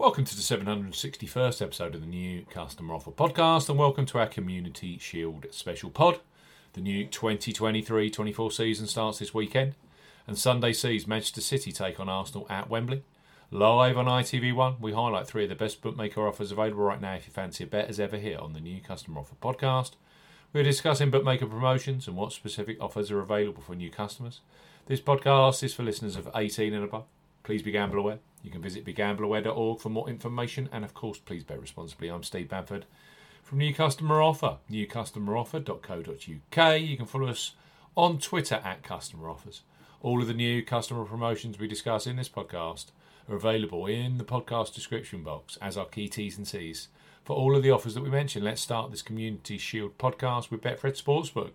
Welcome to the 761st episode of the new Customer Offer Podcast, and welcome to our Community Shield special pod. The new 2023 24 season starts this weekend, and Sunday sees Manchester City take on Arsenal at Wembley. Live on ITV1, we highlight three of the best bookmaker offers available right now if you fancy a bet as ever here on the new Customer Offer Podcast. We're discussing bookmaker promotions and what specific offers are available for new customers. This podcast is for listeners of 18 and above. Please be gamble aware. You can visit begambleaware.org for more information, and of course, please bet responsibly. I'm Steve Bamford from New Customer Offer, newcustomeroffer.co.uk. You can follow us on Twitter at Customer Offers. All of the new customer promotions we discuss in this podcast are available in the podcast description box as our key T's and C's for all of the offers that we mentioned. Let's start this Community Shield podcast with Betfred Sportsbook.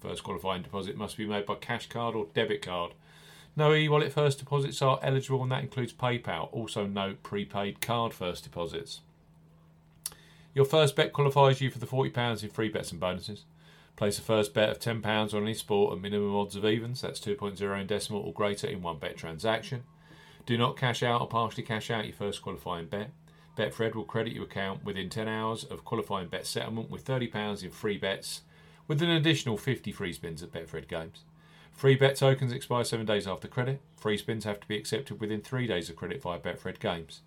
First qualifying deposit must be made by cash card or debit card. No e wallet first deposits are eligible, and that includes PayPal. Also, no prepaid card first deposits. Your first bet qualifies you for the £40 in free bets and bonuses. Place a first bet of £10 on any sport at minimum odds of evens, that's 2.0 in decimal or greater in one bet transaction. Do not cash out or partially cash out your first qualifying bet. Betfred will credit your account within 10 hours of qualifying bet settlement with £30 in free bets, with an additional 50 free spins at Betfred games. Free bet tokens expire seven days after credit. Free spins have to be accepted within three days of credit via Betfred games.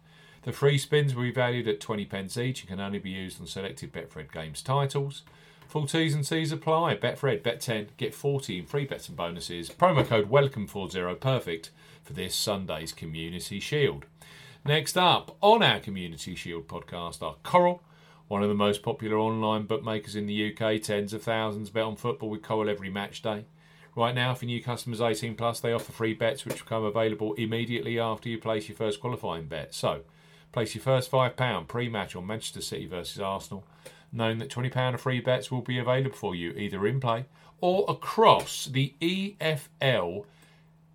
The free spins will be valued at 20 pence each and can only be used on selected Betfred games titles. Full T's and C's apply. Betfred, bet 10, get 40 in free bets and bonuses. Promo code WELCOME40 perfect for this Sunday's Community Shield. Next up on our Community Shield podcast are Coral, one of the most popular online bookmakers in the UK. Tens of thousands bet on football with Coral every match day. Right now, for new customers 18 plus, they offer free bets which become available immediately after you place your first qualifying bet. So, place your first £5 pre match on Manchester City versus Arsenal, knowing that £20 of free bets will be available for you either in play or across the EFL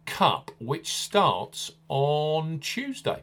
Cup, which starts on Tuesday.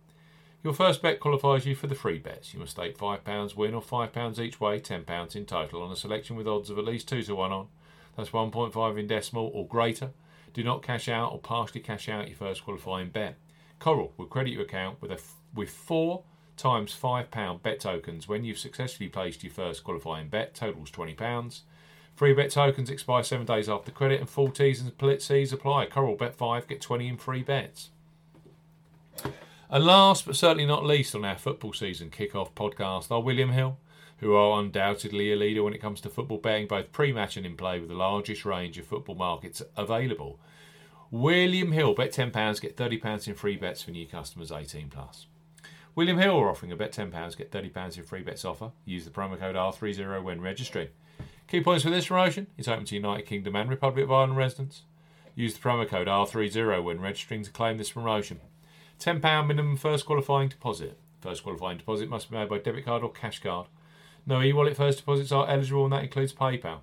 Your first bet qualifies you for the free bets. You must stake £5 win or £5 each way, £10 in total, on a selection with odds of at least 2 to 1 on. That's 1.5 in decimal or greater. Do not cash out or partially cash out your first qualifying bet. Coral will credit your account with, a f- with 4 times £5 bet tokens when you've successfully placed your first qualifying bet, totals £20. Free bet tokens expire 7 days after credit and full T's and split C's apply. Coral bet 5, get 20 in free bets. And last but certainly not least on our football season kick-off podcast are William Hill, who are undoubtedly a leader when it comes to football betting, both pre-match and in play, with the largest range of football markets available. William Hill, bet £10, get £30 in free bets for new customers 18 plus. William Hill are offering a bet £10, get £30 in free bets offer. Use the promo code R30 when registering. Key points for this promotion it's open to United Kingdom and Republic of Ireland residents. Use the promo code R30 when registering to claim this promotion. £10 minimum first qualifying deposit. First qualifying deposit must be made by debit card or cash card. No e wallet first deposits are eligible, and that includes PayPal.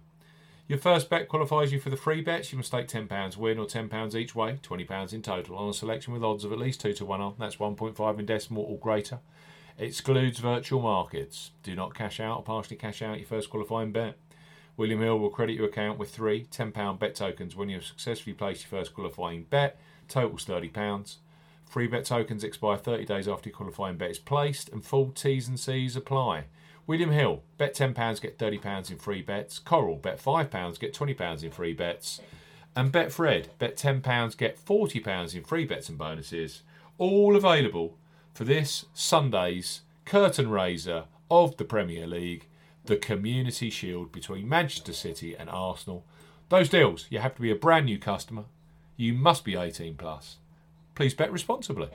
Your first bet qualifies you for the free bets. You must stake £10 win or £10 each way, £20 in total, on a selection with odds of at least 2 to 1 on. That's 1.5 in decimal or greater. Excludes virtual markets. Do not cash out or partially cash out your first qualifying bet. William Hill will credit your account with three £10 bet tokens when you have successfully placed your first qualifying bet. Totals £30. Free bet tokens expire 30 days after your qualifying bet is placed, and full T's and C's apply. William Hill, bet £10, get £30 in free bets. Coral, bet £5, get £20 in free bets. And Betfred, bet £10, get £40 in free bets and bonuses. All available for this Sunday's curtain raiser of the Premier League, the Community Shield between Manchester City and Arsenal. Those deals, you have to be a brand new customer. You must be 18 plus. Please bet responsibly.